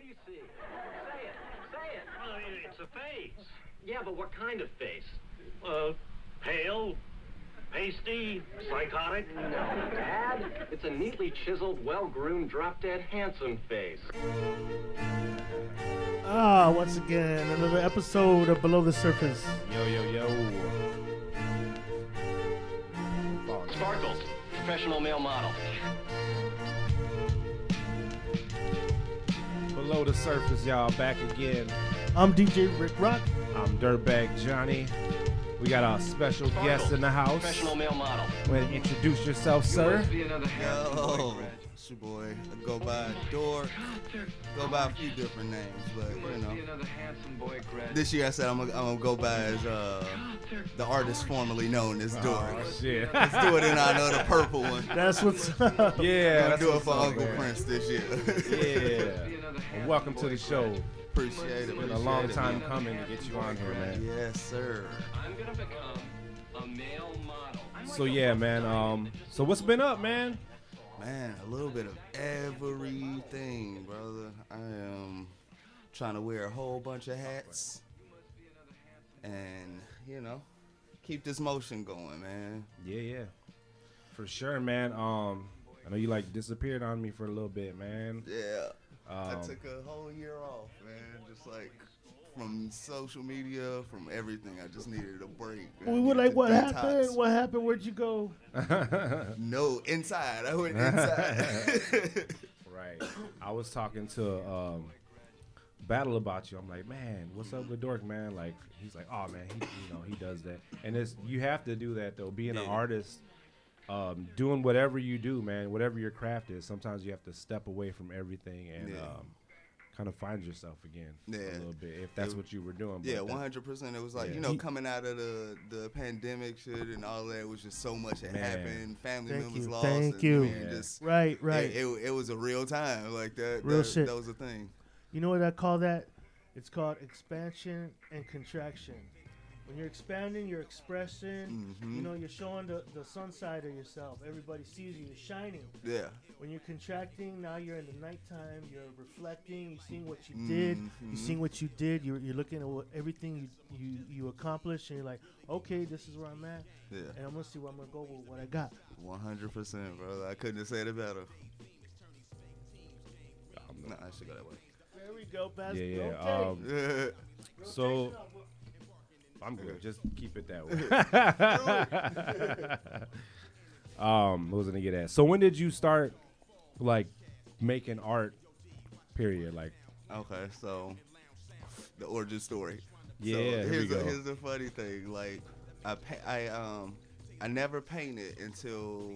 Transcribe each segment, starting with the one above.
What do you see? Say it. Say it. Well, it's a face. Yeah, but what kind of face? Uh, pale, pasty, psychotic. No, Dad. It's a neatly chiseled, well-groomed, drop-dead, handsome face. Ah, once again, another episode of Below the Surface. Yo, yo, yo. Sparkles, professional male model. Below the surface, y'all, back again. I'm DJ Rick Rock. I'm Dirtbag Johnny. We got our special guest in the house. Professional male model. Go ahead and introduce yourself, sir. Yo, it's your boy. I go by Dork. Go by a few different names, but you know. This year I said I'm gonna, I'm gonna go by as uh, the artist formerly known as Dork. Oh, shit. Let's do it in honor of the purple one. That's what's up. yeah, I'm that's do it for Uncle man. Prince this year. Yeah. Well, welcome to the show. appreciate it. It's Been a long time man. coming to get you on here, man. Yes, sir. I'm gonna become a male model. So yeah, man. Um, so what's been up, man? Man, a little bit of everything, brother. I am trying to wear a whole bunch of hats and, you know, keep this motion going, man. Yeah, yeah, for sure, man. Um, I know you like disappeared on me for a little bit, man. Yeah. I Um, took a whole year off, man. Just like from social media, from everything. I just needed a break. We were like, what detox. happened? What happened? Where'd you go? No, inside. I went inside. Right. I was talking to um, Battle about you. I'm like, man, what's up with Dork, man? Like, he's like, oh man, he, you know, he does that, and it's you have to do that though. Being an artist, um, doing whatever you do, man, whatever your craft is, sometimes you have to step away from everything and Yeah. um, kind of find yourself again Yeah. a little bit, if that's It- what you were doing. Yeah, one hundred percent. It was like Yeah. you know coming out of the the pandemic shit and all that. It was just so much that Man. happened. Family Thank members you, lost. thank and, you. I mean, Yeah. just, Right, right. It, it, it was a real time like that. Real that, shit. That was a thing. You know what I call that? It's called expansion and contraction. When you're expanding, you're expressing. Mhm. You know, you're showing the, the sun side of yourself. Everybody sees you. You're shining. Yeah. When you're contracting, now you're in the nighttime. You're reflecting. You're seeing what you did. Mhm. You're seeing what you did. You're, you're looking at what, everything you, you you accomplished, and you're like, okay, this is where I'm at, Yeah. and I'm gonna see where I'm gonna go with what I got. One hundred percent, bro I couldn't have said it better. Nah, I should go that way. There we go, Baz. yeah, yeah. Okay. Um, Yeah. so I'm good. Just keep it that way. um, what was I gonna get at? So when did you start, like, making art? Period. Like, Okay, so the origin story. Yeah, So here we here's go. The, here's the funny thing. Like, I pa- I um I never painted until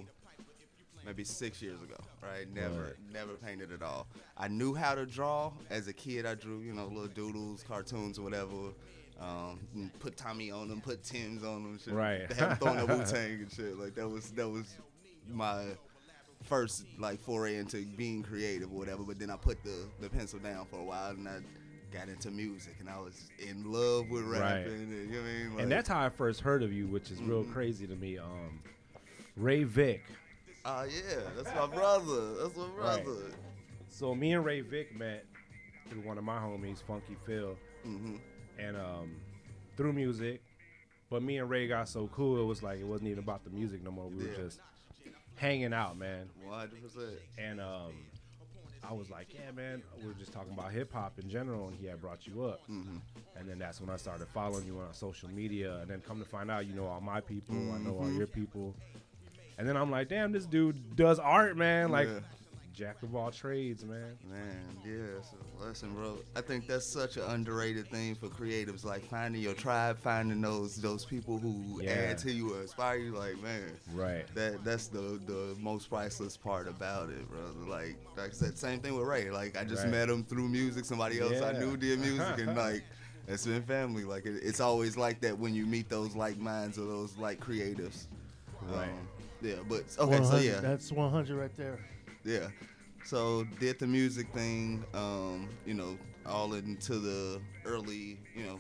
maybe six years ago. Right? Never Right. never painted at all. I knew how to draw as a kid. I drew you know little doodles, cartoons, whatever. Um, put Tommy on them, put Tim's on them, shit. Right. They Have thrown the Wu Tang and shit. Like that was that was my first like foray into being creative or whatever. But then I put the the pencil down for a while and I got into music and I was in love with Right. rapping. And, you know what I mean? Like, and that's how I first heard of you, which is real Mhm. crazy to me. Um, Ray Vick. Oh yeah, that's my brother. That's my Right. brother. So me and Ray Vick met through one of my homies, Funky Phil, hmm and um, through music. But me and Ray got so cool, it was like it wasn't even about the music no more. We Yeah. were just hanging out, man. One hundred percent. And um, I was like, yeah, man, we were just talking about hip hop in general, and he had brought you up. Mhm. And then that's when I started following you on social media. And then come to find out, you know all my people, I know all Mhm. your people. And then I'm like, damn, this dude does art, man. Like, Yeah. Jack of all trades, man. Man, yeah, it's a lesson, bro. I think that's such an underrated thing for creatives, like finding your tribe, finding those those people who Yeah. add to you or inspire you. Like, man, Right. that that's the the most priceless part about it, bro. Like, like I said, same thing with Ray. Like, I just Right. met him through music. Somebody else I knew did music, and like, it's been family. Like, it, it's always like that when you meet those like minds or those like creatives. Right. Um, yeah, but okay, so yeah, That's 100 right there. Yeah. So did the music thing, um, you know, all into the early, you know,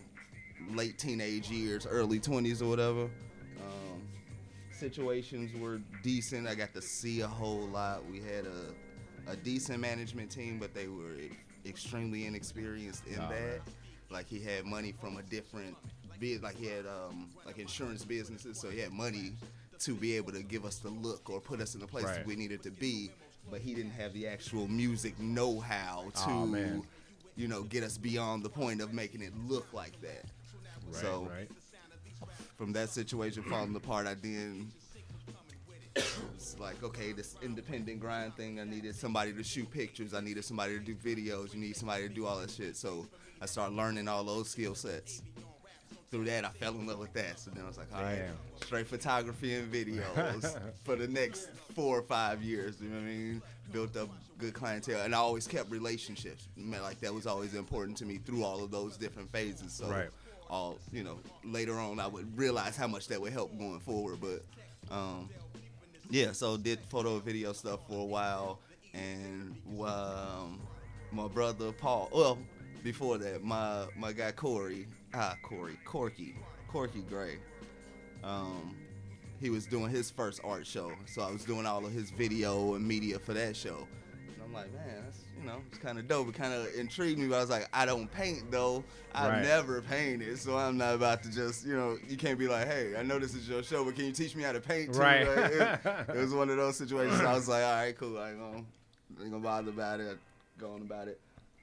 late teenage years, early twenties or whatever. Um, situations were decent. I got to see a whole lot. We had a a decent management team, but they were extremely inexperienced in Oh, that. man. Like he had money from a different bid, like he had um, like insurance businesses, so he had money to be able to give us the look or put us in the places Right. we needed to be. But he didn't have the actual music know-how to, man. you know, get us beyond the point of making it look like that. Right, so right. from that situation falling apart, I then was like, okay, this independent grind thing. I needed somebody to shoot pictures. I needed somebody to do videos. You need somebody to do all that shit. So I started learning all those skill sets. Through that, I fell in love with that. So then I was like, all right, Damn. straight photography and videos for the next four or five years. You know what I mean? Built up good clientele, and I always kept relationships. Like that was always important to me through all of those different phases. So Right. all you know later on i would realize how much that would help going forward but um yeah so did photo and video stuff for a while and um my brother paul well before that my my guy corey ah corey. Corky. Corky gray. Um he was doing his first art show so i was doing all of his video and media for that show. And i'm like man that's you know it's kind of dope. It kind of intrigued me but i was like i don't paint though. I've Right. never painted so i'm not about to just you know you can't be like hey i know this is your show but can you teach me how to paint too? Right. Like, it, it was one of those situations. I was like all right cool. I ain't gonna, ain't gonna bother about it going about it.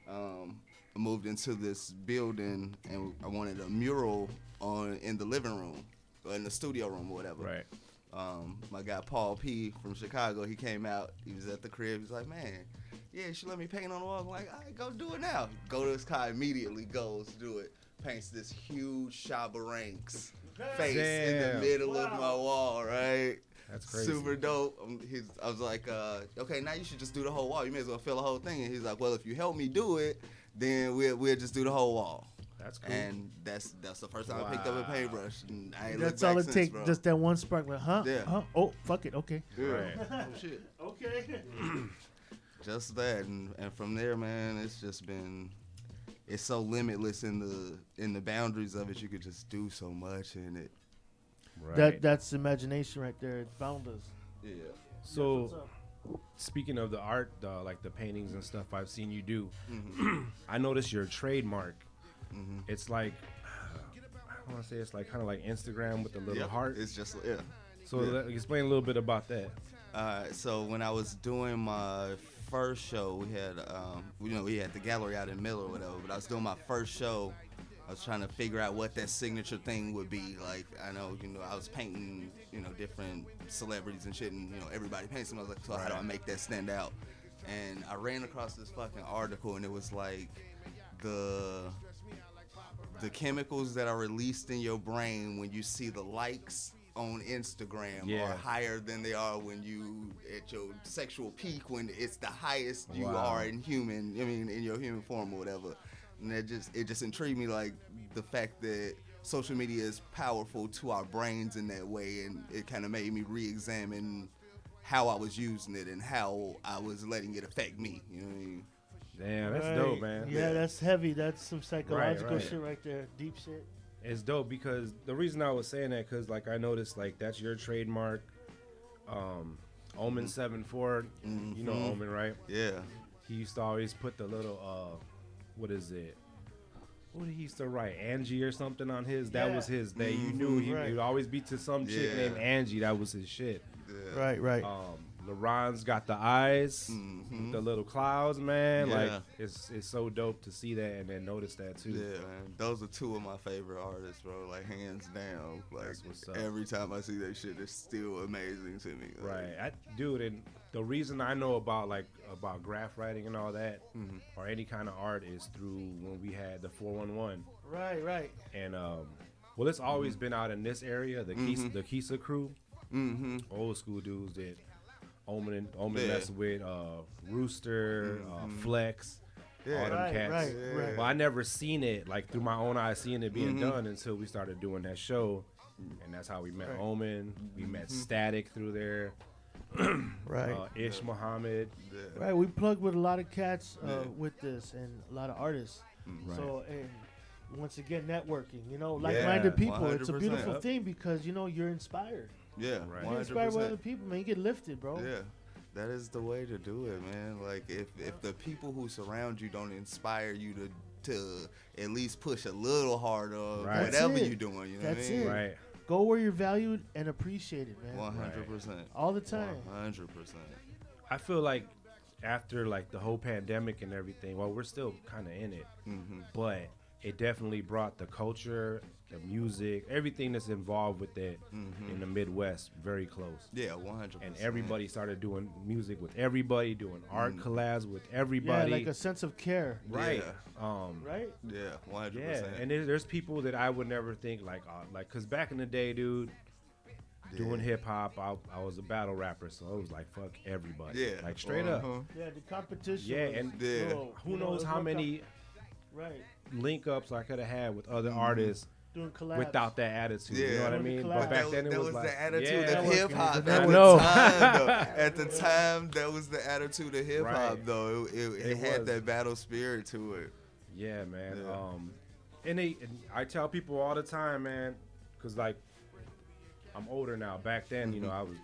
Um, I moved into this building and I wanted a mural on in the living room or in the studio room or whatever. Right. Um, my guy Paul P from Chicago, he came out. He was at the crib. He's like, "Man, yeah, she let me paint on the wall." I'm like, "All right, go do it now." Go to his car immediately. Goes do it. Paints this huge Shabba Ranks face in the Damn. middle of my wall. Right. That's crazy. Super dope. Um, he's, I was like, uh, okay, now you should just do the whole wall. You may as well fill the whole thing. And he's like, well, if you help me do it, then we'll, we'll just do the whole wall. That's cool. And that's that's the first time I picked up a paintbrush. And I ain't That's all back it since, takes. Just that one spark. Like, huh? Yeah. Huh? Oh, fuck it. Okay. Yeah. Right. oh, shit. Okay. Just that, and, and from there, man, it's just been. It's so limitless in the in the boundaries of it. You could just do so much in it. right. That that's imagination right there. It found us. Yeah. so What's up? Speaking of the art, uh, like the paintings and stuff I've seen you do, Mm-hmm. I noticed your trademark. It's like I want to say it's like kind of like Instagram with the little heart. It's just yeah. so yeah. explain a little bit about that. Uh, so when I was doing my first show, we had, um, you know, we had the gallery out in Miller or whatever. But I was doing my first show. I was trying to figure out what that signature thing would be. Like I know, you know, I was painting, you know, different celebrities and shit, and you know, everybody paints them. I was like, so how do I make that stand out? And I ran across this fucking article, and it was like the the chemicals that are released in your brain when you see the likes on Instagram Yeah. are higher than they are when you at your sexual peak when it's the highest you Wow. are in human I mean in your human form or whatever. And that just it just intrigued me like the fact that social media is powerful to our brains in that way and it kind of made me re-examine how I was using it and how I was letting it affect me. You know what I mean? Damn, that's Right. dope, man. Yeah, Yeah. that's heavy. That's some psychological right. shit right there. Deep shit. It's dope because the reason I was saying that because like I noticed like that's your trademark. Um, Omen seven four, you know Mhm. Omen, right? Yeah. He used to always put the little uh, what is it? What did he used to write? Angie or something on his. That Yeah. was his. That you knew he Right. would always be to some chick Yeah. named Angie. That was his shit. yeah. Right, right. Um, LeBron's got the eyes, Mhm. the little clouds, man. Yeah. Like it's it's so dope to see that and then notice that too. Yeah, man. Those are two of my favorite artists, bro. Like hands down. Like That's what's up. every time I see that shit, it's still amazing to me. Like, Right, I, dude, and the reason I know about like about graph writing and all that, Mm-hmm. or any kind of art, is through when we had the four one one, right, right. and um, well, it's always been out in this area, the Kisa, the Kisa crew, Mm-hmm. old school dudes that Omen and Omen Yeah. mess with, uh, Rooster, uh, Flex, Yeah. all them Right, cats. right, Yeah. right. Well, I never seen it like through my own eyes, seeing it being Mhm. done until we started doing that show, and that's how we met Right. Omen. We met Static through there. Right. uh, Ish Muhammad. Yeah. Right, we plugged with a lot of cats uh, Yeah. with this and a lot of artists. Right. So and once again, networking. You know, like-minded Yeah, people. It's a beautiful Yep. thing because you know you're inspired. Yeah. Right. You're inspired by other people, man. You get lifted, bro. Yeah. That is the way to do it, man. Like if if the people who surround you don't inspire you to to at least push a little harder, Right. Whatever you're doing, you know That's what I mean? it. Right. Go where you're valued and appreciated, man. One hundred percent. All the time. One hundred percent. I feel like after like the whole pandemic and everything, well, we're still kind of in it, Mm-hmm. but it definitely brought the culture, the music, everything that's involved with it in the Midwest very close. Yeah, one hundred And percent. And everybody started doing music with everybody, doing art Mm. collabs with everybody. Yeah, everybody. like a sense of care, right. Um, right? Yeah, one hundred Yeah, and there's, there's people that I would never think like, uh, like, cause back in the day, dude, doing Yeah. hip hop, I, I was a battle rapper, so I was like, fuck everybody, Yeah, like straight up. uh-huh. Yeah, the competition. Yeah, was and Yeah. low, Who you know, knows how no com- many right link ups I could have had with other Mhm. artists doing collabs without that attitude. You know what I mean? But But back that, then it that was, was like, the attitude yeah, of hip hop at the time. Though. At the time, that was the attitude of hip hop. Right. Though it, it, it, It had was. that battle spirit to it. Yeah, man. Yeah. Um, and, they, and I tell people all the time, man, because like I'm older now. Back then, you know, Mm-hmm. I was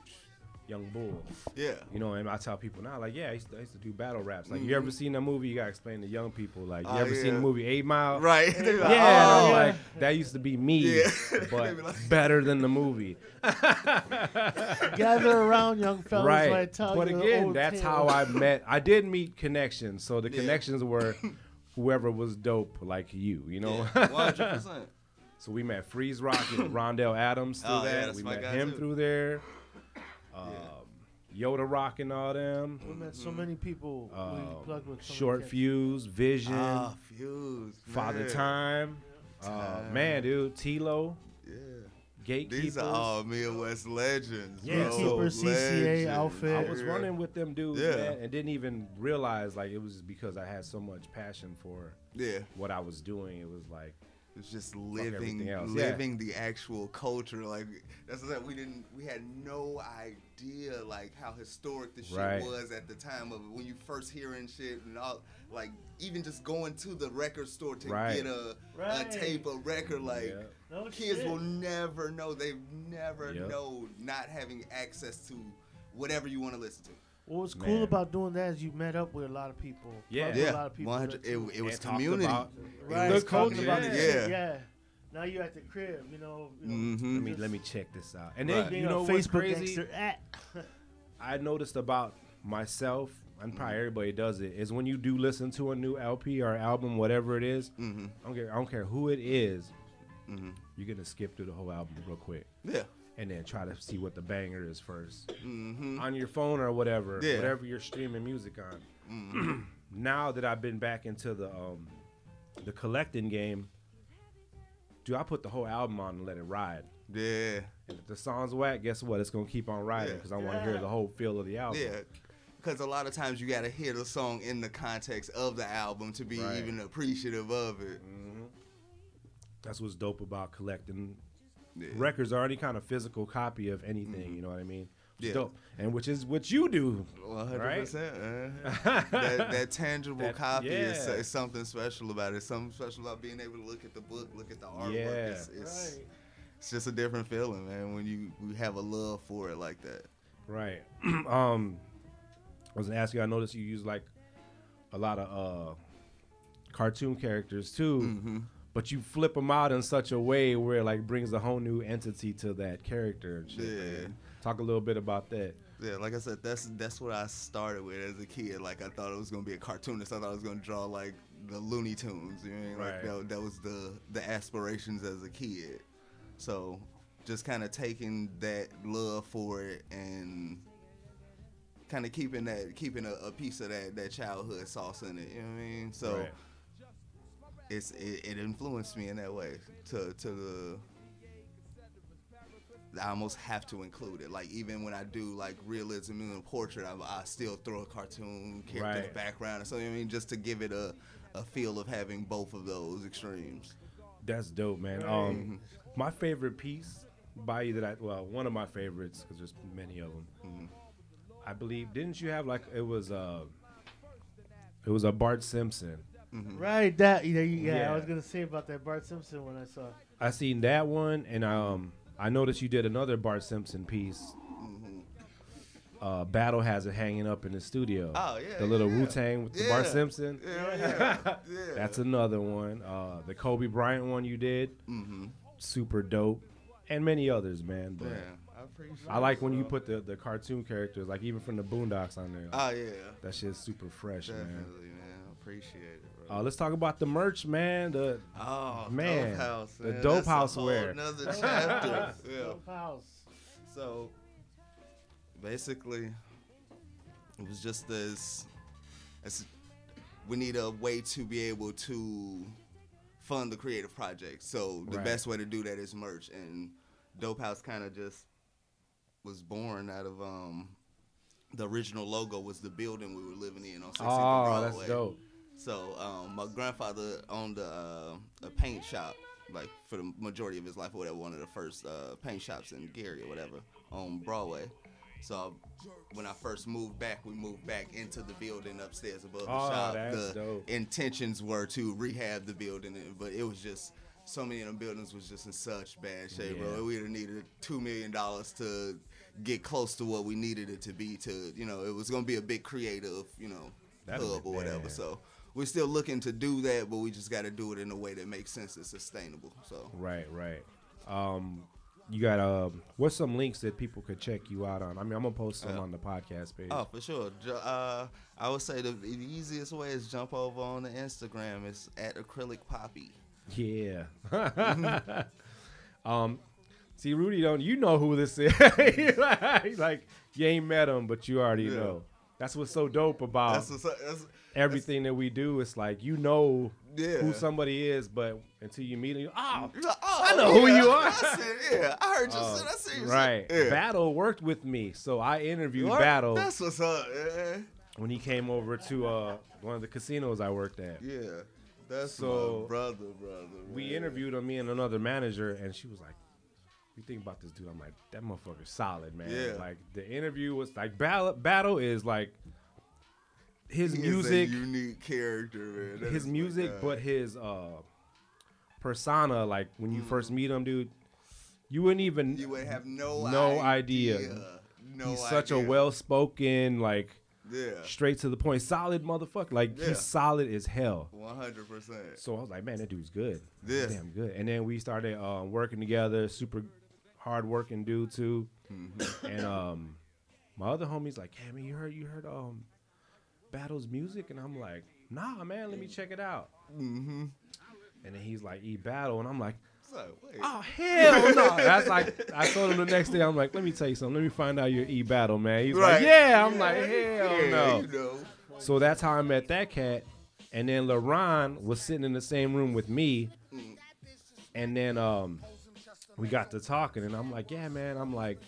young bull. Yeah. You know, and I tell people now, like, yeah, I used to, I used to do battle raps. Like, you ever Mhm. seen a movie? You gotta explain to young people. Like, you Oh, ever seen the movie Eight Mile? Right. They like, Yeah, "Oh, and I'm yeah. like that used to be me, Yeah. But be like- better than the movie. Gather around, young fellas. right. While I tell but you again, that's tale. how I met. I did meet connections. So the Yeah. connections were whoever was dope like you, you know. One hundred percent. so we met Freeze Rock and Rondell Adams through Oh, yeah, that. that's we my met guy, him too. through there. Um, Yoda Rock and all them. We met so many people. Um, plugged with. so Short cats. Fuse, Vision, Ah, fuse. Father man. Time. Uh, Time. man, dude, Tilo, Yeah. Gatekeepers. These are all Midwest legends. Yeah, bro. Gatekeeper, CCA Legends. outfit. I was Yeah. running with them dudes, Yeah. man, and didn't even realize like it was because I had so much passion for Yeah. what I was doing. It was like, It's just everything living, else, yeah. living the actual culture. Like that's what we didn't, we had no idea like how historic the shit Right. was at the time of. When you first hearing shit and all, like even just going to the record store to Right. get a, Right. a tape, a record, like. yeah, No Kids shit. will never know. They've never Yep. know not having access to whatever you want to listen to. What was cool Man. about doing that is you met up with a lot of people. Yeah. Yeah, a lot of people. 100 it, it was And community. about- right. was talking culture, about yeah. Yeah. yeah. Now you at the crib, you know. you know Mhm. let me let me check this out. And then Right. being you a know what's Facebook crazy? gangster at. I noticed about myself, and probably everybody does it, is when you do listen to a new LP or album, whatever it is, Mm-hmm. I don't care, I don't care who it is, Mm-hmm. you're gonna skip through the whole album real quick, Yeah. And then try to see what the banger is first Mm-hmm. on your phone or whatever, Yeah. whatever you're streaming music on. mm-hmm. now that I've been back into the um, the collecting game, do I put the whole album on and let it ride? Yeah. And if the song's whack, guess what? It's gonna keep on riding Yeah. because I want to hear the whole feel of the album. Yeah. Because a lot of times you got to hear the song in the context of the album to be Right. even appreciative of it. Mhm. That's what's dope about collecting Yeah. records or any kind of physical copy of anything. You know what I mean? Mm-hmm. Yeah. Dope. And which is what you do. 100%. uh-huh. that, that tangible That- copy is, yeah. is something special about it. Something special about being able to look at the book, look at the artwork. Yeah. It's, it's, Right. it's just a different feeling, man, when you, you have a love for it like that. Right. um, I was gonna ask you. I noticed you use like a lot of uh, cartoon characters too, Mm-hmm. But you flip them out in such a way where it like brings a whole new entity to that character. And shit, Yeah. man. Talk a little bit about that. Yeah, like I said, that's that's what I started with as a kid. Like I thought it was gonna be a cartoonist. I thought I was gonna draw like the Looney Tunes. You know, what I mean? like that, that was the the aspirations as a kid. So just kind of taking that love for it and kind of keeping that keeping a, a piece of that that childhood sauce in it. You know what I mean? So Right. It's it, it influenced me in that way to to the I almost have to include it. Like even when I do like realism in a portrait, I, I still throw a cartoon character in the background or something. I mean, just to give it a, a feel of having both of those extremes. That's dope, man. Um, my favorite piece by you that I well, one of my favorites because there's many of them. Mhm. I believe didn't you have like it was a it was a Bart Simpson. Right, that yeah, yeah, Yeah. I was gonna say about that Bart Simpson when I saw. it. I seen that one and um I noticed you did another Bart Simpson piece. Mhm. uh, Battle has it hanging up in the studio. Oh, yeah, the little yeah, Wu Tang with the Bart Simpson. Yeah, yeah, yeah. That's another one. Uh, the Kobe Bryant one you did, Mm-hmm. super dope, and many others, man. But Yeah, I appreciate. I like it, when you put the, the cartoon characters, like even from the Boondocks on there. Oh yeah, that shit's super fresh, man. definitely, man. I appreciate it, bro. Uh, let's talk about the merch, man. The oh, man, dope house, the man. dope That's a house whole wear. Another chapter. yeah. Dope house. So basically, it was just this. As we need a way to be able to fund the creative project. So the Right. best way to do that is merch, and Dope House kind of just was born out of um. The original logo was the building we were living in on 60th and oh, Broadway. that's dope. So um, my grandfather owned a, a paint shop, like for the majority of his life, or whatever. One of the first uh, paint shops in Gary or whatever on Broadway. So when I first moved back, we moved back into the building upstairs above the Oh, shop. the dope. intentions were to rehab the building, but it was just so many of them buildings was just in such bad shape, Yeah. bro. We'd have needed two million dollars to get close to what we needed it to be. To you know, it was gonna be a big creative, you know, That'd hub or whatever. bad. So we're still looking to do that, but we just got to do it in a way that makes sense and sustainable. So Right, right. Um, you got um, what's some links that people could check you out on? I mean, I'm gonna post some Yeah. on the podcast page. Oh, for sure. Uh, I would say the, the easiest way is jump over on the Instagram. It's at acrylic poppy. Yeah. um, see, Rudy, don't you know who this is? like, like, you ain't met him, but you already Yeah. know. That's what's so dope about That's, what's that's everything that we do. It's like you know Yeah. who somebody is, but until you meet him, you, oh, like, oh, I know who you are. I said, yeah, I heard you say. I see you right. Yeah. Battle worked with me, so I interviewed What? Battle That's what's up. Yeah. when he came over to uh, one of the casinos I worked at. Yeah. That's So, my brother, brother. we interviewed him, me and another manager, and she was like, "You think about this dude?" I'm like, "That motherfucker's solid, man." Yeah. Like the interview was like battle. Battle is like his He music, unique character, man. That his music, but his uh persona. Like when you Mm. first meet him, dude, you wouldn't even. you would have no No idea. idea. No he's such a well-spoken, like yeah, straight to the point, solid motherfucker. Like Yeah. he's solid as hell. one hundred percent. So I was like, man, that dude's good. Yeah. Damn good. And then we started uh, working together. Super hard working dude too. Mm-hmm. And um, my other homie's like, hey man, you heard you heard um, Battle's music? And I'm like, nah, man, let me check it out. Mm-hmm. And then he's like, E Battle, and I'm like, So oh hell no. That's like I told him the next day. I'm like, let me tell you something. Let me find out your E Battle, man. He's Right. like, yeah. I'm like, hell yeah, no. You know. So that's how I met that cat. And then LaRon was sitting in the same room with me. And then um, we got to talking, and I'm like, yeah, man. I'm like,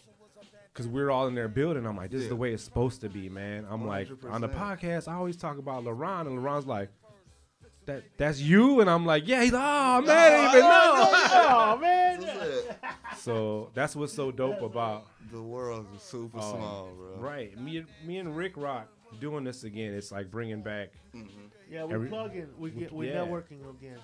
because we are all in there building. I'm like, this is the way it's supposed to be, man. I'm like, on the podcast, I always talk about LaRon, and LaRon's like, that that's you, and I'm like, yeah. He's like, oh man, I even know. oh man. So that's what's so dope about The world is super um, small, bro. right. Me, and me and Rick Rock doing this again. It's like bringing back Yeah, we Every- plugging. We get we yeah. networking again.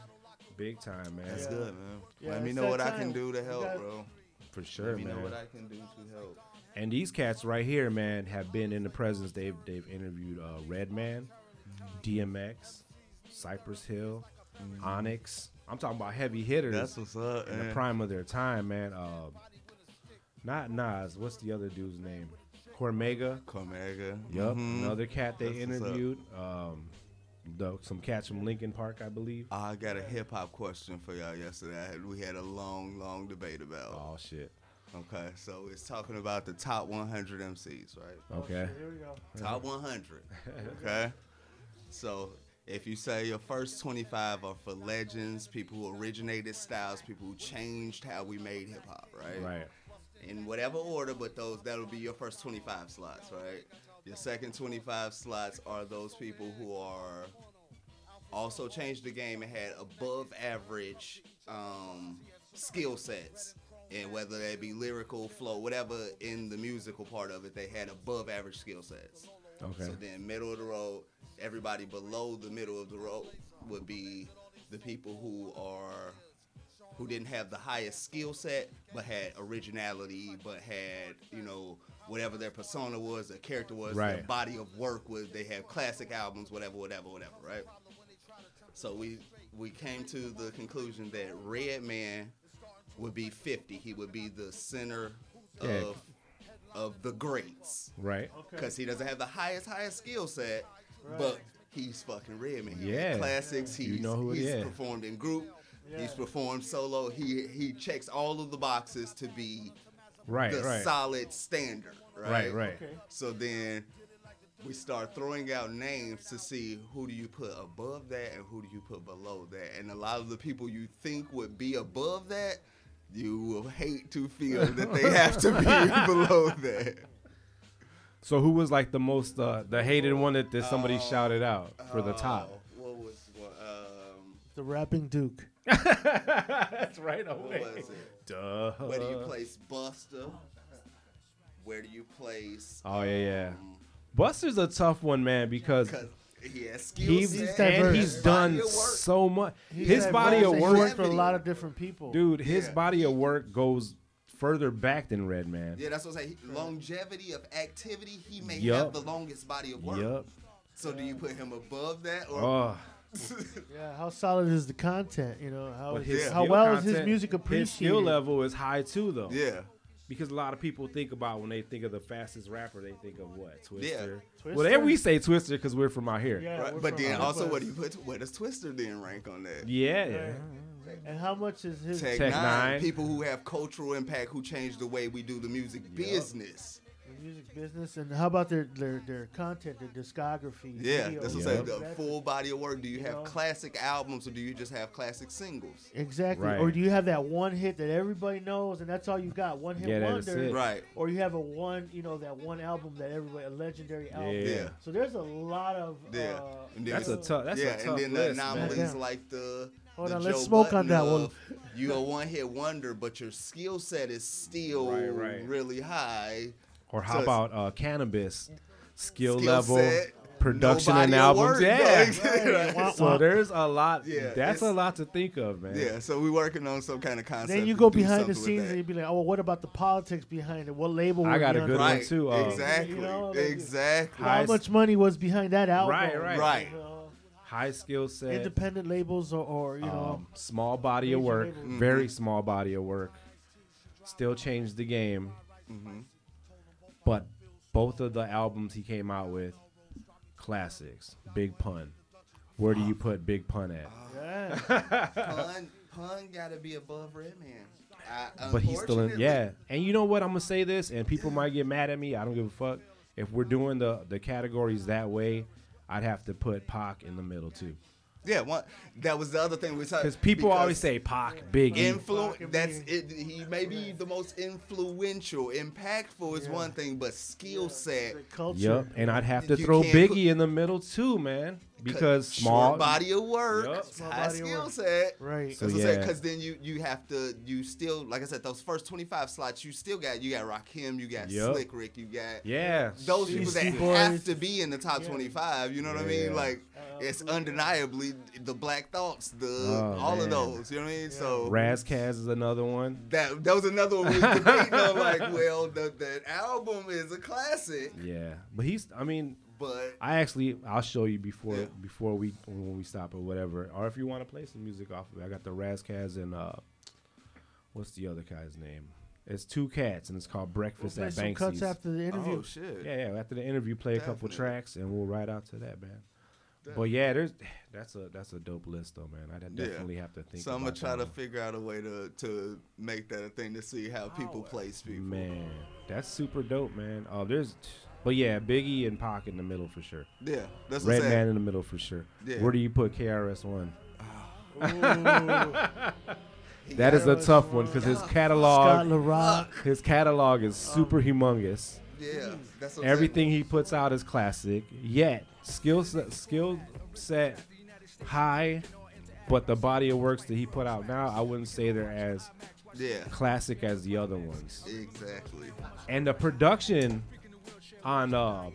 big time, man. That's Yeah. good, man. Yeah, Let me know that what I can do to help, got- bro. For sure, man. Let me man. know what I can do to help. And these cats right here, man, have been in the presence. They've they've interviewed uh, Redman, DMX, Cypress Hill, Onyx. I'm talking about heavy hitters That's what's up, in the prime of their time, man. Uh, not Nas. What's the other dude's name? Cormega. Cormega. Yup, Mhm. another cat they That's interviewed. Um, the, some cats from Lincoln Park, I believe. I got a hip hop question for y'all yesterday. I had- We had a long, long debate about. Oh shit. Okay, so it's talking about the top 100 MCs, right? Okay. Here we go. Top 100. Okay. So if you say your first 25 are for legends, people who originated styles, people who changed how we made hip hop, right? Right. In whatever order, but those that'll be your first 25 slots, right? Your second 25 slots are those people who are also changed the game and had above average um, skill sets. And whether they be lyrical, flow, whatever in the musical part of it, they had above average skill sets. Okay. So then, middle of the road, everybody below the middle of the road would be the people who are who didn't have the highest skill set, but had originality, but had you know whatever their persona was, their character was, their body of work was. They have classic albums, whatever, whatever, whatever, right? So we we came to the conclusion that Redman would be 50. He would be the center Yeah. of of the greats Right. because he doesn't have the highest highest skill set, but he's fucking Redman. He Yeah. classics. He's, You know who he's is. performed in group. He's performed solo. He he checks all of the boxes to be Right. the right. solid standard. Right. Right. Right. Okay. So then we start throwing out names to see who do you put above that and who do you put below that. And a lot of the people you think would be above that, you will hate to feel that they have to be below that. So who was like the most uh, the hated one that, that somebody Oh. shouted out for the top? Oh, What was one? Um, The rapping Duke. That's right what away. was it? Duh. Where do you place Buster? Where do you place? Oh yeah, yeah. um, Buster's a tough one, man, because Because he has skill he's He's set, and he's his done body of work. so much. He's His body of work, He worked for a lot of different people. dude. His Yeah. body of work goes further back than Redman. Yeah, that's what I'm saying. Longevity of activity, he may Yup. have the longest body of work. Yup. So do you put him above that or? Oh, Yeah, how solid is the content? You know, how, but is- how skill well is his content- music His appreciated? skill level is high too, though. yeah. Because a lot of people think about when they think of the fastest rapper, they think of what Twister. Twister. Well, then we say Twister because we're from out here. Yeah, Right. But then also, West. what do you put? Where does Twister then rank on that? Yeah, yeah. And how much is his Tech, Tech Nine, Nine. people who have cultural impact, who change the way we do the music business. Music business? And how about their their, their content, their discography? Yeah, videos, that's what I'm saying. The full body of work. Do you You have know? classic albums or do you just have classic singles? Exactly. Right. Or do you have that one hit that everybody knows and that's all you got? One hit Yeah, wonder. Right. Or you have a one, you know, that one album that everybody, a legendary album. Yeah. Yeah. So there's a lot of. Yeah. Uh, And That's a tough. That's yeah, a tough and then the list, man. anomalies Yeah. like the. Hold the on, let's Joe smoke on that one. of You a one hit wonder, but your skill set is still Right, right. really high. Or how So about uh, cannabis skill, Skill level, set, production and body albums? work, yeah. Right. So there's a lot. Yeah, that's a lot to think of, man. Yeah, so we're working on some kind of concept. Then you go behind the scenes and you'd be like, oh, well, what about the politics behind it? What label? I got a good under? one too. Uh, exactly, You know, like- exactly. How much money was behind that album? Right, right. Right. You know, High skill set. independent labels or, or you know, um, small body of work. labels. Mm-hmm. Very small body of work. Still changed the game. Mm-hmm. But both of the albums he came out with, classics. Big Pun. Where do you ah. put Big Pun at? yeah. Pun, pun got to be above Redman. I, but he's still in. Yeah, and you know what? I'm gonna say this, and people might get mad at me. I don't give a fuck. If we're doing the the categories that way, I'd have to put Pac in the middle too, Yeah, one, that was the other thing we talked. because people always say Pac, Biggie. influ. Pac That's and it. He may be the most influential, impactful is Yeah. one thing, but skill set. The culture. Yep, and I'd have to You throw Biggie put- in the middle too, man, because small. body of work, Yup. Small high skill work. set. Right. So yeah. because then you you have to you still like I said those first twenty five slots you still got you got Rakim you got Yup. Slick Rick you got Yeah, those people that Beastie have to be in the top Yeah. 25 you know what I mean like Uh, it's undeniably the Black Thoughts the Oh, all man. of those you know what I mean so Ras Kass is another one. that that was another one we was debating on like well the the album is a classic Yeah, but he's. I mean, but I actually I'll show you before Yeah. before we when we stop or whatever, or if you want to play some music off of it. I got the Ras Kass and uh, what's the other guy's name? It's two cats and it's called We'll Breakfast play at some cuts after the interview. oh shit Yeah, yeah. After the interview, play a couple tracks and we'll ride out to that, man. But yeah, there's that's a that's a dope list though, man. I Yeah. definitely have to think. so I'm gonna try that to one. figure out a way to to make that a thing to see how people place people Man, that's super dope, man. Oh, there's, but yeah, Biggie and Pac in the middle for sure. yeah that's what I'm Redman in the middle for sure. Yeah. Where do you put KRS One? Ooh, That is a tough one because his catalog, his catalog is oh. super humongous. yeah that's what Everything he puts out is classic. Yet skill set, skill set high, but the body of works that he put out now, I wouldn't say they're as yeah classic as the other ones. exactly And the production on uh,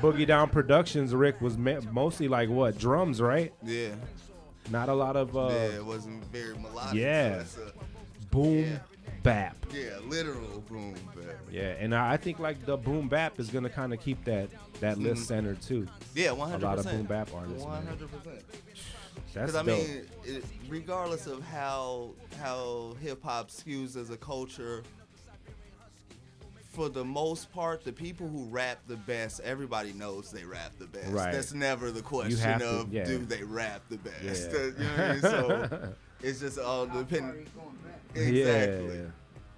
Boogie Down Productions, Rick was mostly like what drums, right? yeah Not a lot of uh, yeah, it wasn't very melodic. yeah. So a, boom Yeah. bap. yeah, literal boom bap. Yeah, and I I think like the boom bap is gonna kind of keep that that list centered too. Yeah, one A lot of boom bap artists, man. hundred percent. Because I dope. mean, it, regardless of how how hip hop skews as a culture, for the most part, the people who rap the best, everybody knows they rap the best. Right. That's never the question have to- of yeah. do they rap the best. Yeah. you know what I mean? So it's just all How dependent. you going? Exactly. Yeah,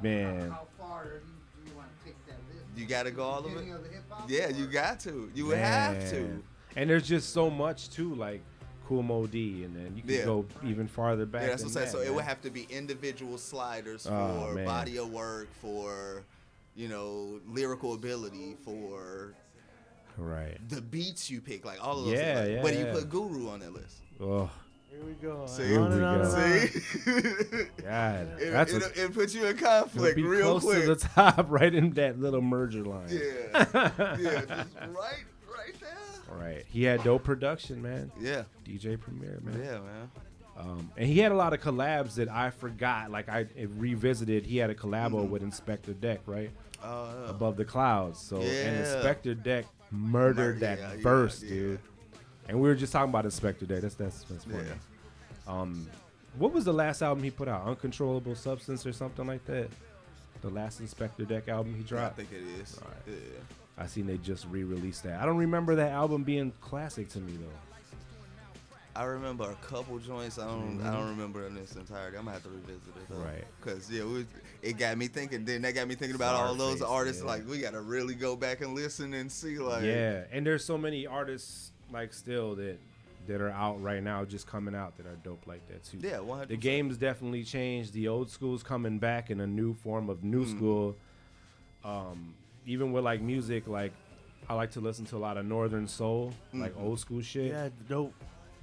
man. How far do you, do you want to take that list? You got to go all of it. of the hip hop? Yeah, you got to. You would have to. And there's just so much too, like Kool Moe Dee, and then you can Yeah. go even farther back. Yeah, that's what I'm than saying. So that, it would have to be individual sliders Oh, for man. body of work, for you know lyrical ability, for right. the beats you pick, like all of those. Yeah, things. Like, yeah, Where do you put Guru on that list? Oh Here we go. See? on Here and we on go. and on. See, God, it, that's it, a, it, puts you in it'll conflict be real close quick. to the top, right in that little merger line. yeah, yeah, just right, right there. Right. He had dope production, man. Yeah, DJ Premier, man. yeah, man. Um, and he had a lot of collabs that I forgot. Like I it revisited. He had a collabo Mm-hmm. with Inspectah Deck, right? Oh. Above the clouds. So and Yeah. Inspectah Deck murdered Murder- that yeah, verse, yeah. dude. And we were just talking about Inspectah Deck. That's that's that's funny. Um, what was the last album he put out? Uncontrollable Substance or something like that. The last Inspectah Deck album he dropped. I think it is. Alright. Yeah. I seen they just re-released that. I don't remember that album being classic to me though. I remember a couple joints. I don't. I don't remember in its entirety. I'm gonna have to revisit it. Though. Mm-hmm. Right. Cause yeah, we, it got me thinking. Then that got me thinking about all those Scarface, artists. yeah. Like we gotta really go back and listen and see. Like yeah, and there's so many artists like still that that are out right now, just coming out that are dope like that too. Yeah, 100%. The game's definitely changed. The old school's coming back in a new form of new Mm. school. Um, even with like music, like I like to listen to a lot of Northern Soul, like Mm-hmm. old school shit. Yeah, dope.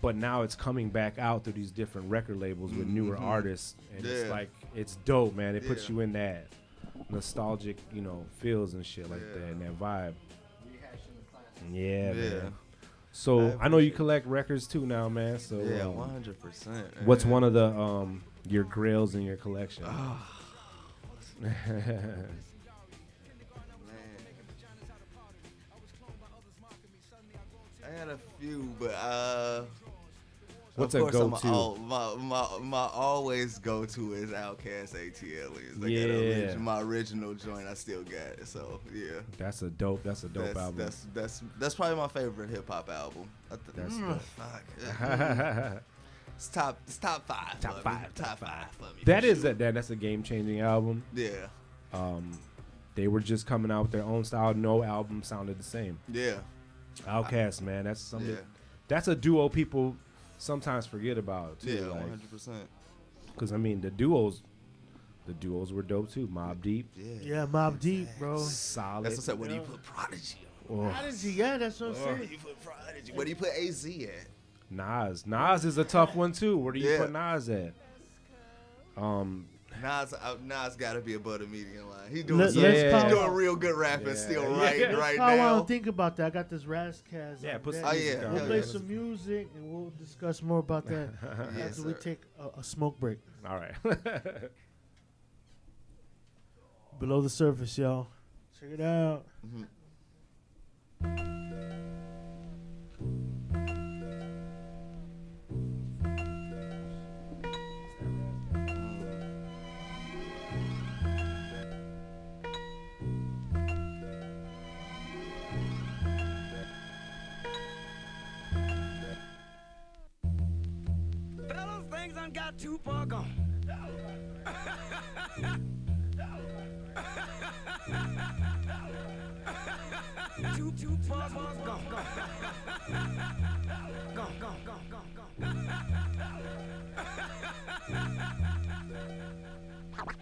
But now it's coming back out through these different record labels with newer artists, and it's Mm-hmm. Like it's dope, man. It puts you in that nostalgic, you know, feels and shit like Yeah. that, and that vibe. Rehashing the. Yeah, Yeah. man. So I I, know you collect records too now, man. So Yeah, um, one hundred percent. what's one of the um your grails in your collection? I had a few, but uh. What's of course I'm go-to? al- my, my my always go to is OutKast ATL. A Yeah. orig- my original joint. I still got it. So yeah. that's a dope. That's a dope that's, album. That's that's that's probably my favorite hip hop album. I th- That's mm, dope. fuck. it's top. It's top five. Top for me. five, Top, five. for me. that for is sure. that, that that's a game changing album. Yeah. Um, they were just coming out with their own style. No album sounded the same. Yeah. OutKast, man, that's something. Yeah. That's a duo people sometimes forget about too. Yeah. One hundred percent. Cause I mean the duos, the duos were dope too. Mobb Deep, Yeah. Yeah, Mobb Deep, bro. solid. That's what's up. Where do you put Prodigy? Oh, Prodigy, yeah, that's what I'm Where do saying. you put Prodigy? Where do you put AZ at? Nas, Nas is a tough one too. Where do you Yeah. put Nas at? Um, Nas, uh, Nas got to be above the median line. He doing, Let- some, let's he power- doing real good rapping Yeah. still Yeah. right Let's I now. want to think about that. I got this Ras Kass. yeah, put deck. some Oh, yeah. We'll Hell play yeah. some music and we'll discuss more about that Yes, after we take a, a smoke break. All right. Below the surface, y'all. Check it out. Fellas, things done got too far gone. too, too far, far gone. Gone, gone, gone, gone, gone.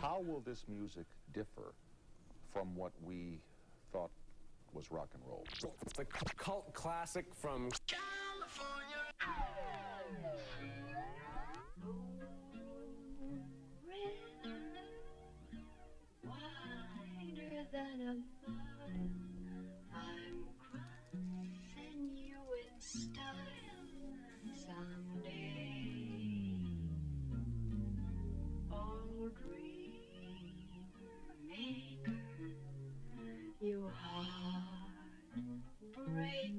How will this music differ from what we thought was rock and roll? The cult classic from wider than a mile. I'm crossing you in style someday. Dream maker, you.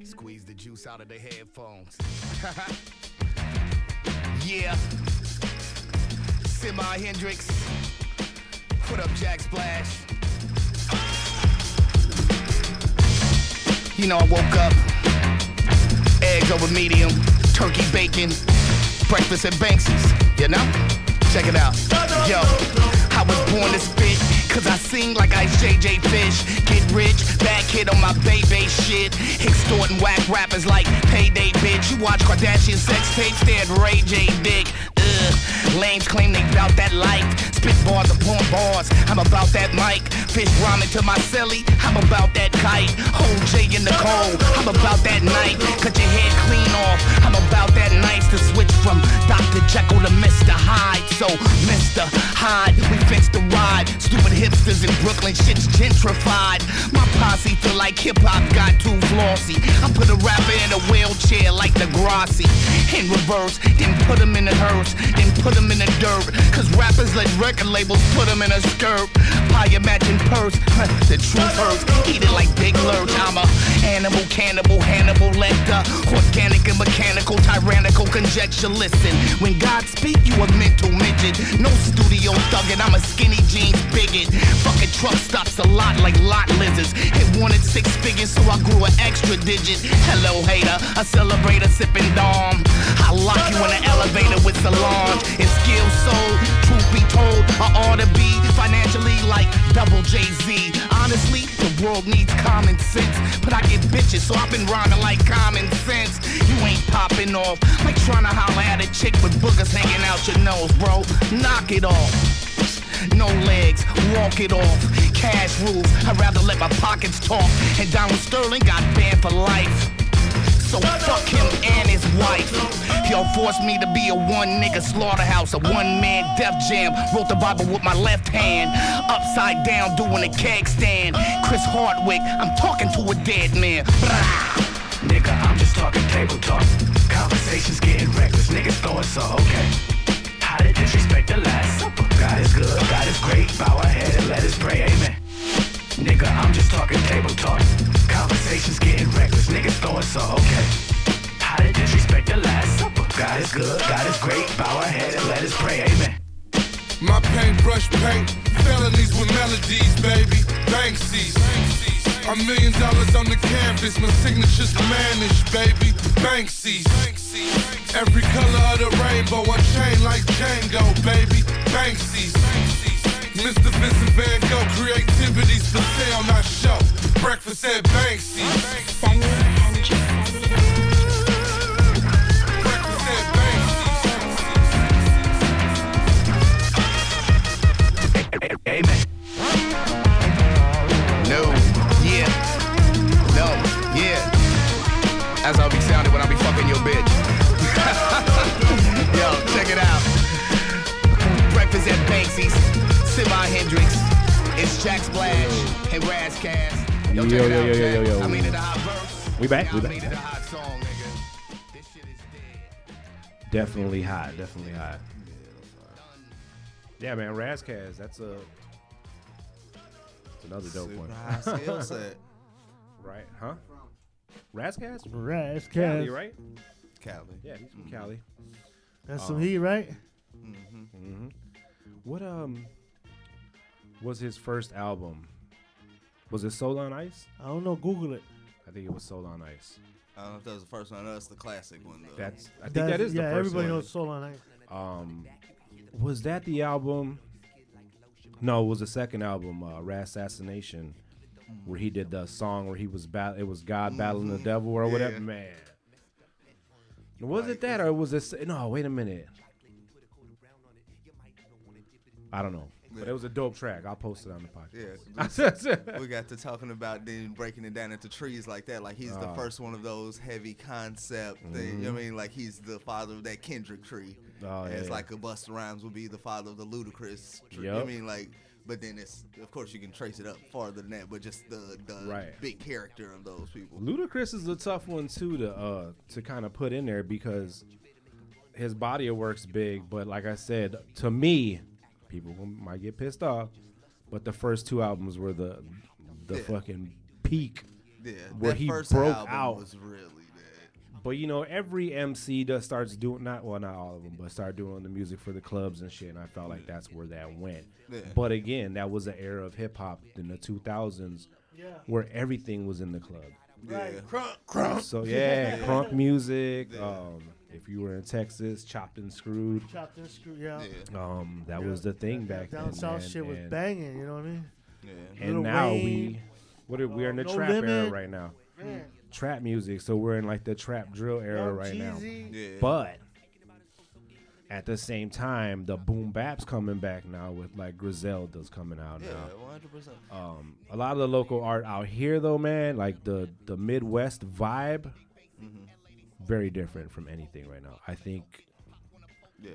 Squeeze the juice out of the headphones. yeah. Semi Hendrix. Put up Jack Splash. You know, I woke up, eggs over medium, turkey bacon, breakfast at Banksy's, you know? Check it out. Yo, I was born to spit, cause I sing like I JJ Fish. Get rich, bad kid on my baby shit. Extorting whack rappers like Payday Bitch. You watch Kardashian sex tapes, had Ray J Dick. Ugh. Lames claim they bout that life. Spit bars upon bars. I'm about that mic. Fish ramen to my celly. I'm about that kite. Hold J in the cold. I'm about that night. Cut your head clean off. I'm about that nice to switch from Dr. Jekyll to Mr. Hyde. So, Mr. Hyde, we fixed the ride. Stupid hipsters in Brooklyn, shit's gentrified. My posse feel like hip hop got too flossy. I put a rapper in a wheelchair like Degrassi. In reverse, then put him in the hearse, then put him in the dirt. Cause rappers let record labels put him in a skirt. Your matching purse, the truth hurts. Eat it like Big Lurch. I'm a animal, cannibal, Hannibal Lecter. Organic and mechanical, tyrannical conjecture. Listen, when God speak, you a mental midget. No studio thuggin', I'm a skinny jeans bigot. Fucking truck stops a lot like lot lizards. It wanted six figures, so I grew an extra digit. Hello, hater, a celebrator sipping Dom. I lock you in an elevator with Solange. It's skill sold, truth be told, I ought to be financially like double Jay Z. Honestly, the world needs common sense, but I get bitches, so I've been rhyming like common sense. You ain't popping off like trying to holler at a chick with boogers hanging out your nose, bro. Knock it off. No legs, walk it off. Cash rules, I'd rather let my pockets talk. And Donald Sterling got banned for life. So fuck him and his wife. Y'all forced me to be a one nigga slaughterhouse, a one man death jam. Wrote the Bible with my left hand, upside down doing a keg stand. Chris Hardwick, I'm talking to a dead man. Brah. Nigga, I'm just talking table talk. Conversations getting reckless, niggas throwing so okay. How to disrespect the last supper? God is good, God is great. Bow our head and let us pray, amen. Nigga, I'm just talking table talk. Conversations getting reckless, niggas throwing so okay. How to disrespect the last supper? God is good, God is great. Bow our head and let us pray, amen. My paintbrush paint, felonies with melodies, baby. Banksy's. A million dollars on the canvas, my signature's managed, baby. Banksy's. Every color of the rainbow, I chain like Django, baby. Banksy's. Mr. Vincent Van Gogh, creativity's for sale, not show. Breakfast at Banksy's. Jack Splash and Ras Kass. Yo, Yo, check yo, yo, yo, yo, yo. I made it a hot verse. We back, we I back. made it a hot song, nigga. Definitely hot. Definitely hot. Yeah, man. Ras Kass. That's a. That's another dope Super one. high skill set. right? Huh? Ras Kass? Razcast. Cali, right? Cali. Yeah, he's from Cali. That's some Um, heat, right? Mm-hmm. What um was his first album? Was it Soul on Ice? I don't know. Google it. I think it was Soul on Ice. I don't know if that was the first one. That's the classic one, though. That's I think That's- that is the yeah, first everybody one. knows Soul on Ice. Um, was that the album? No, it was the second album, uh, Rasassination, where he did the song where he was bat- it was God battling the devil or whatever. Yeah. Man, was it that or was this? No, wait a minute. I don't know, but it was a dope track. I'll post it on the podcast. Yeah, we got to talking about then breaking it down into trees like that. Like he's the Ah. first one of those heavy concept thing. You know what I mean? Like he's the father of that Kendrick tree. Oh, And It's like a Busta Rhymes would be the father of the Ludacris tree. You know what I mean? Like, but then it's of course you can trace it up farther than that. But just the the Right. big character of those people. Ludacris is a tough one too to uh to kind of put in there because his body of work's big, but like I said, to me, people might get pissed off, but the first two albums were the the Yeah. fucking peak Yeah, where that he first broke album out. was really bad. But you know, every MC does starts doing not well, not all of them, but start doing the music for the clubs and shit. And I felt like that's where that went. Yeah. But again, that was an era of hip hop in the 2000s, where everything was in the club. Right. Yeah. Crunk, crunk. So yeah, crunk music. Um, if you were in Texas, chopped and screwed. Chopped and screwed. Yeah. Um, that Yeah. was the thing back Down then. south man, shit was and- banging. You know what I mean? Yeah. And Lil now Wayne, we, what are, we're in the No trap era right now. Man. Trap music, so we're in like the trap drill era Young right now. Yeah. But at the same time, the boom bap's coming back now with like Griselda's coming out Yeah, now. one hundred percent. Um, a lot of the local art out here, though, man, like the the Midwest vibe. Very different from anything right now. I think, Yeah,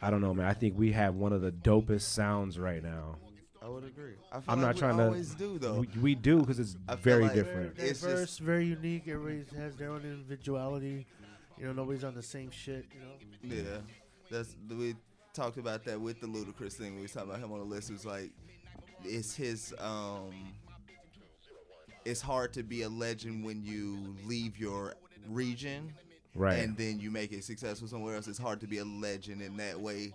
I don't know, man. I think we have one of the dopest sounds right now. I would agree. I feel I'm like not we trying to. always do though. We, we do because it's very like- different. Very It's diverse, just- very unique. Everybody has their own individuality. You know, nobody's on the same shit. You know. Yeah, that's we talked about that with the Ludacris thing. We was talking about him on the list. It was like it's his. um It's hard to be a legend when you leave your region, Right. And then you make it successful somewhere else. It's hard to be a legend in that way.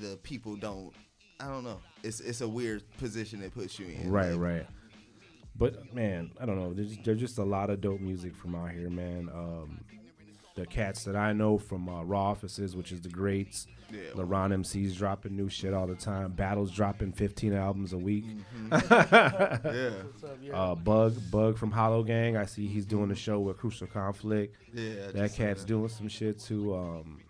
The people don't. I don't know. It's it's a weird position it puts you in. Right, like, right. But man, I don't know. There's, there's just a lot of dope music from out here, man. Um, the cats that I know from uh, Raw Offices, which is the greats. Yeah. LeBron MC's dropping new shit all the time. Battles dropping 15 albums a week. Mm-hmm. Yeah. What's up, yeah. Uh, Bug, Bug from Hollow Gang. I see he's doing a show with Crucial Conflict. Yeah, that cat's that. doing some shit too. Um,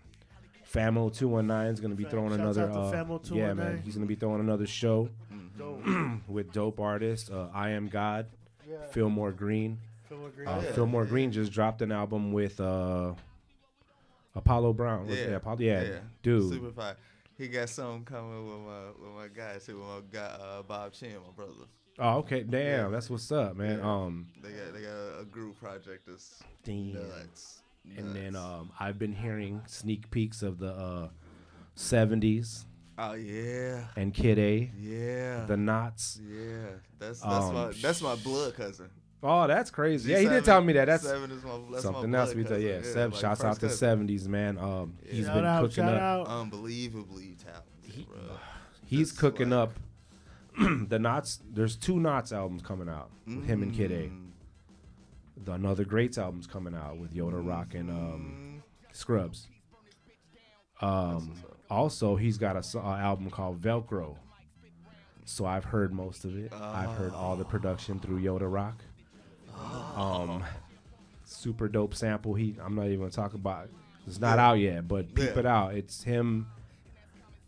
Famo 219 is gonna be throwing shouts another. out to Uh, yeah, man, he's gonna be throwing another show Dope. with dope artists. Uh, I am God, Yeah. Fillmore Green. Fillmore Green. Uh, Yeah. Fillmore Green just dropped an album with uh, Apollo Brown. Was- Yeah, Apollo, yeah, dude. Super fire. He got something coming with my with my guy too. With my guy uh, Bob Chin, my brother. Oh, okay, damn, Yeah. that's what's up, man. Yeah. Um, They got they got a group project that's Damn. nuts. and then um, I've been hearing sneak peeks of the uh, '70s oh yeah, and Kid A, yeah, the Knots. yeah. That's that's Um, my that's my blood cousin. Oh, that's crazy. Yeah, he did tell me that. That's Seven is my- that's something blood else. We thought, yeah. Yeah, Seb, like shouts out to seventies man. Um, he's Shout been out, cooking up. out. Unbelievably talented, bro. He's Just cooking like- up the Knots. There's two Knots albums coming out with him and Kid A. Mm. The Another Greats album's coming out with Yoda Rock and um, Scrubs. Um, also, he's got a so- uh, album called Velcro. So I've heard most of it. I've heard all the production through Yoda Rock. Um, super dope sample. He, I'm not even gonna talk about. It's not Yeah. out yet, but peep Yeah. it out. It's him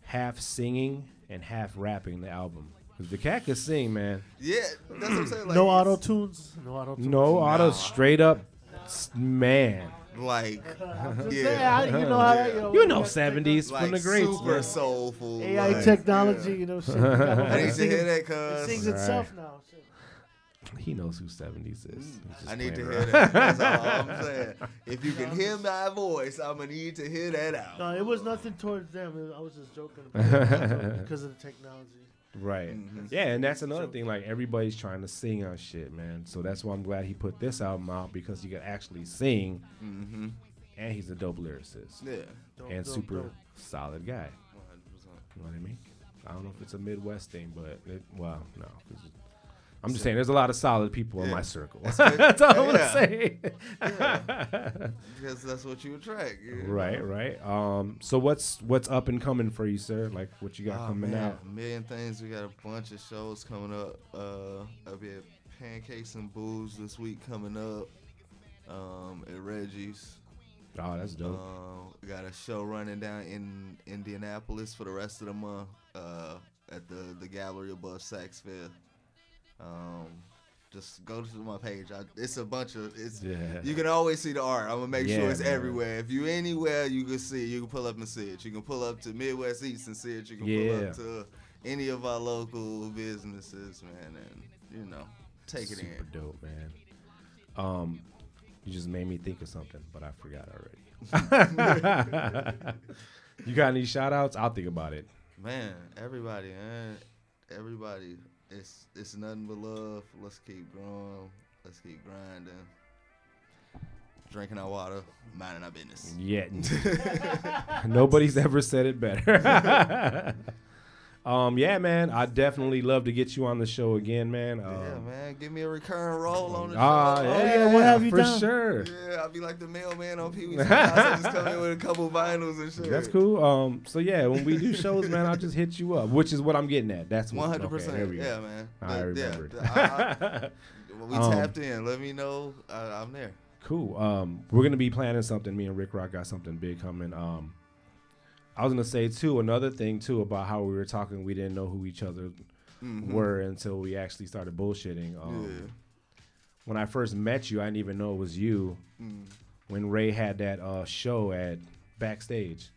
half singing and half rapping the album. Cause the cat can sing, man. Yeah, that's what I'm saying. Like, no auto tunes. No auto tunes. No auto, straight up, s- man. Like, yeah, say, I- you know how that, you know, You know, seventies like from the greats, super man. soulful. AI like, technology, yeah. you know, shit. you got I one need to singing- hear that, It cuz. sings itself now. Shit. He knows who seventies is. I need to hear that. That's all I'm saying. If you can hear my voice, I'm gonna need to hear that out. No, it was nothing towards them. I was just joking about it because of the technology. Right. Mm-hmm. Yeah, and that's another thing. Like everybody's trying to sing on shit, man. So that's why I'm glad he put this album out because he could actually sing, Mm-hmm. and he's a dope lyricist. Yeah. Dope, and dope, super dope. solid guy. You know what I mean? I don't know if it's a Midwest thing, but it, well, no. 'cause it- I'm just saying, there's a lot of solid people in my circle. That's That's, all I'm gonna say. Because that's what you attract. you know? right, right. Um, so what's what's up and coming for you, sir? Like what you got Oh, coming man, out? A million things. We got a bunch of shows coming up. Uh, I'll be at Pancakes and Booze this week coming up. Um, at Reggie's. Oh, that's dope. Um, we got a show running down in Indianapolis for the rest of the month. Uh, at the the gallery above Saks Fifth. Um, just go to my page. I, it's a bunch of it's. Yeah. You can always see the art. I'm gonna make Yeah, sure it's man. everywhere. If you anywhere, you can see. it. You can pull up and see it. You can pull up to Midwest East and see it. You can pull up to any of our local businesses, man, and you know, take it in. Super dope, man. Um, you just made me think of something, but I forgot already. you got any shout outs? I'll think about it. Man, everybody, man, everybody. It's it's nothing but love. Let's keep growing. Let's keep grinding. drinking our water, minding our business. Yeah. Nobody's ever said it better. um, yeah, man. I definitely love to get you on the show again, man. Um, Yeah, man, give me a recurring role on the show. Ah, show. yeah, yeah, we'll have you for down. sure. Yeah, I'll be like the mailman on Pee Wee's Playhouse. I just come in with a couple vinyls and shit. That's cool. Um, so yeah, when we do shows, man, I'll just hit you up, which is what I'm getting at. That's one hundred percent. Yeah, man. I But, remembered. Yeah, I- I- when we Um, tapped in. Let me know. I, I'm there. Cool. Um, we're gonna be planning something. Me and Rick Rock got something big coming. Um, I was gonna say too another thing too about how we were talking. We didn't know who each other Mhm. were until we actually started bullshitting. Um, Yeah. When I first met you, I didn't even know it was you. Mm. When Ray had that uh, show at backstage.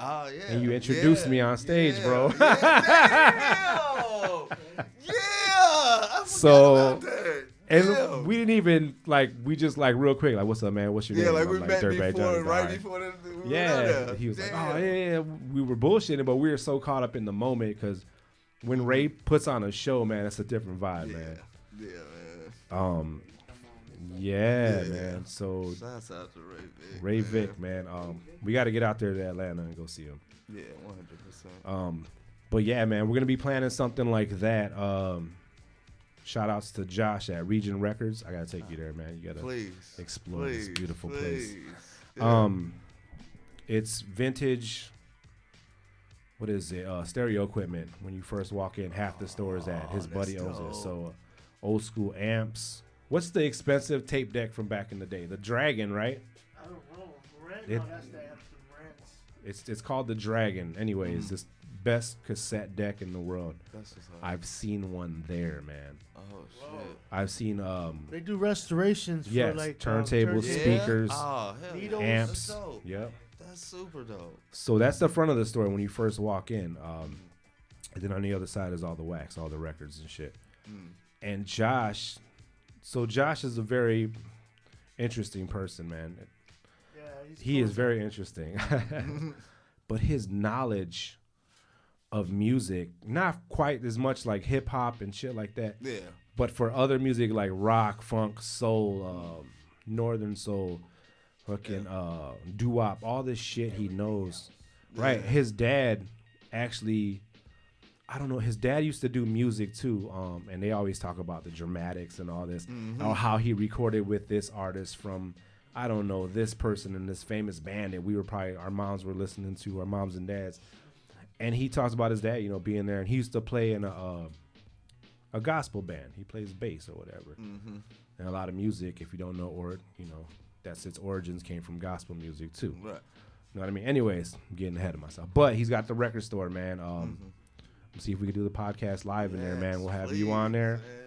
Oh yeah. And you introduced yeah, me on stage, yeah, bro. Yeah. yeah. I So. And Yeah. we didn't even like we just like real quick like what's up man what's your Yeah, name Yeah, like I'm we met Dirtbag before, right before the, we yeah he was like oh yeah, yeah yeah." we were bullshitting but we were so caught up in the moment because when Ray puts on a show man it's a different vibe man Yeah, man. um yeah, Yeah. man so Shouts out to Ray Vic. Ray man. Vic man um we got to get out there to Atlanta and go see him Yeah, one hundred percent. um but yeah man we're gonna be planning something like that um Shout outs to Josh at Region Records. I gotta take you there, man. You gotta Please, explore this please, beautiful place. Yeah. Um, it's vintage. What is it? Uh, stereo equipment. When you first walk in, half the store is at. His Oh, buddy that's owns it. So, uh, old school amps. What's the expensive tape deck from back in the day? The Dragon, right? I don't know. Rent? It- no, that's the Amsterdam Rents. It's it's called the Dragon. Anyways, Mm. this best cassette deck in the world. That's. I've seen one there, man. Oh shit. I've seen um They do restorations yes, for like um, turntables, speakers, Oh, yeah. Needles. amps. That's. Yep. That's super dope. So that's the front of the store when you first walk in. Um, and then on the other side is all the wax, all the records and shit. Mm. And Josh, so Josh is a very interesting person, man. Yeah, he's He is very interesting. but his knowledge of music, not quite as much like hip hop and shit like that. Yeah. But for other music like rock, funk, soul, um, northern soul, fucking uh, doo wop, all this shit he knows. Right. His dad actually, I don't know. His dad used to do music too, um, and they always talk about the dramatics and all this, Mhm. or how he recorded with this artist from. I don't know this person in this famous band that we were probably our moms were listening to, our moms and dads, and he talks about his dad, you know, being there, and he used to play in a uh, a gospel band. He plays bass or whatever, Mhm. and a lot of music. If you don't know, or you know, that's its origins came from gospel music too. Right. You know what I mean? Anyways, I'm getting ahead of myself. But he's got the record store, man. Um, Mm-hmm. see if we can do the podcast live in there, man. We'll have please, you on there. man,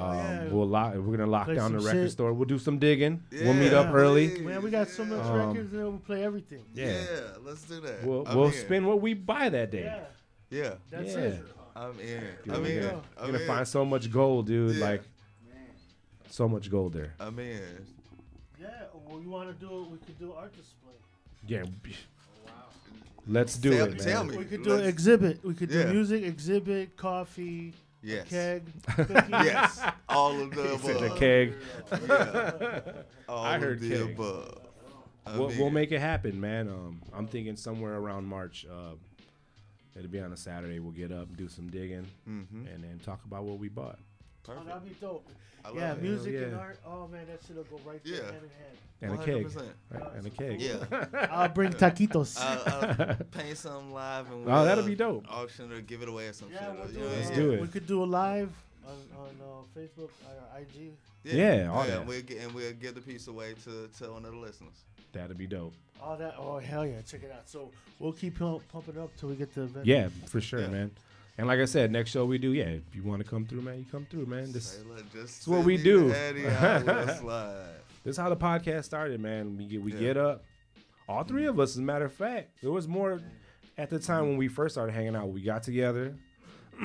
Um, yeah. we'll lock. We're gonna lock Play down the record shit. store. We'll do some digging. we'll meet up early. Man, we got so much Um, records and we'll play everything. Yeah. Yeah, let's do that. We'll we'll spend what we buy that day. Yeah, Yeah. that's Yeah. it. I'm in. Dude, I'm we're in. gonna, I'm we're gonna in. find so much gold, dude. Yeah. Like so much gold there. I'm in. Yeah, well, you want to do it? We could do art display. Yeah. Let's do Tell- it, man. tell me. We could do an Let's- exhibit. We could do Yeah. music, exhibit, coffee, a Yes. keg. Yes. All of the He above. the keg. Yeah. All I of heard the keg. above. I'm We'll, we'll make it happen, man. Um, I'm thinking somewhere around March. Uh, it'll be on a Saturday. We'll get up, do some digging, Mhm. and then talk about what we bought. Oh, that'd be dope. I love Yeah, it. music and yeah. art. Oh man, that shit'll go right there Yeah. hand in hand. And a keg. 100%. Right? And a keg. Yeah. I'll bring taquitos. I'll, I'll paint something live and Oh, that'll we'll be dope. Auction or give it away or some yeah, we'll you do know it. Let's do it. We could do a live on on uh, Facebook, uh, IG. Yeah, all yeah, that. And we'll, get, and we'll give the piece away to, to one of the listeners. That'd be dope. All that. Oh hell yeah! Check it out. So we'll keep pump, pumping up till we get to the event. Yeah, for sure, Yeah. man. And like I said, next show we do, yeah, if you want to come through, man, you come through, man. This, Say, look, this is what we do. the Addy, I will slide. this is how the podcast started, man. We get we Yeah. get up. All three of us, as a matter of fact. There was more at the time when we first started hanging out. We got together.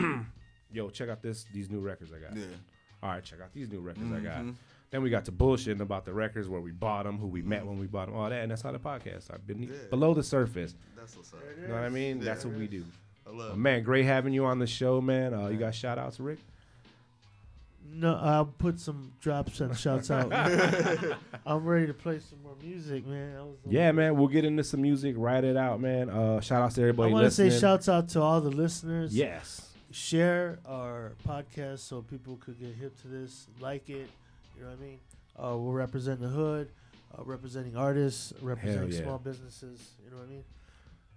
Yo, check out this these new records I got. Yeah. All right, check out these new records I got. Mhm. Then we got to bullshitting about the records, where we bought them, who we met when we bought them, all that, and that's how the podcast started. Beneath, Yeah. Below the surface, That's what's up. you know what I mean? That's what we do. I love it. man, great having you on the show, man. Uh, you got shout outs, Rick? No, I'll put some drops and shouts out. I'm ready to play some more music, man. Yeah, man. We'll get into some music. Write it out, man. Uh, shout outs to everybody. I want to say listening. shouts out to all the listeners. Yes. Share our podcast so people could get hip to this, like it. You know what I mean? Uh, we're representing the hood, uh, representing artists, representing yeah. small businesses. You know what I mean?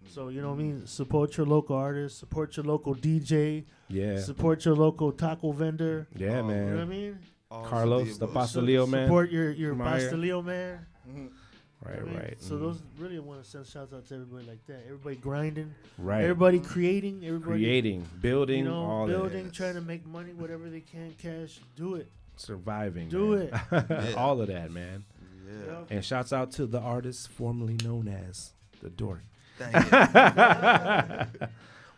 So you know what I mean. Support your local artist. Support your local DJ. Yeah. Support your local taco vendor. Yeah, man. You know what I mean? Carlos, the Pastelio man. Support your your from out here. Pastelio man. Right, I mean, right. So Mhm. those really want to send shouts out to everybody like that. Everybody grinding. Right. Everybody creating. Everybody Creating, building, You know, all building, that. trying to make money, whatever they can, cash. Do it. Surviving. Do man. it. all of that, man. Yeah. And shouts out to the artist formerly known as the Dork. Dang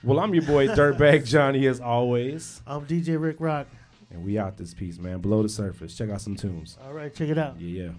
well, I'm your boy Dirtbag Johnny as always. I'm DJ Rick Rock. And we out this piece, man. Below the surface. Check out some tunes. All right, check it out. Yeah, yeah.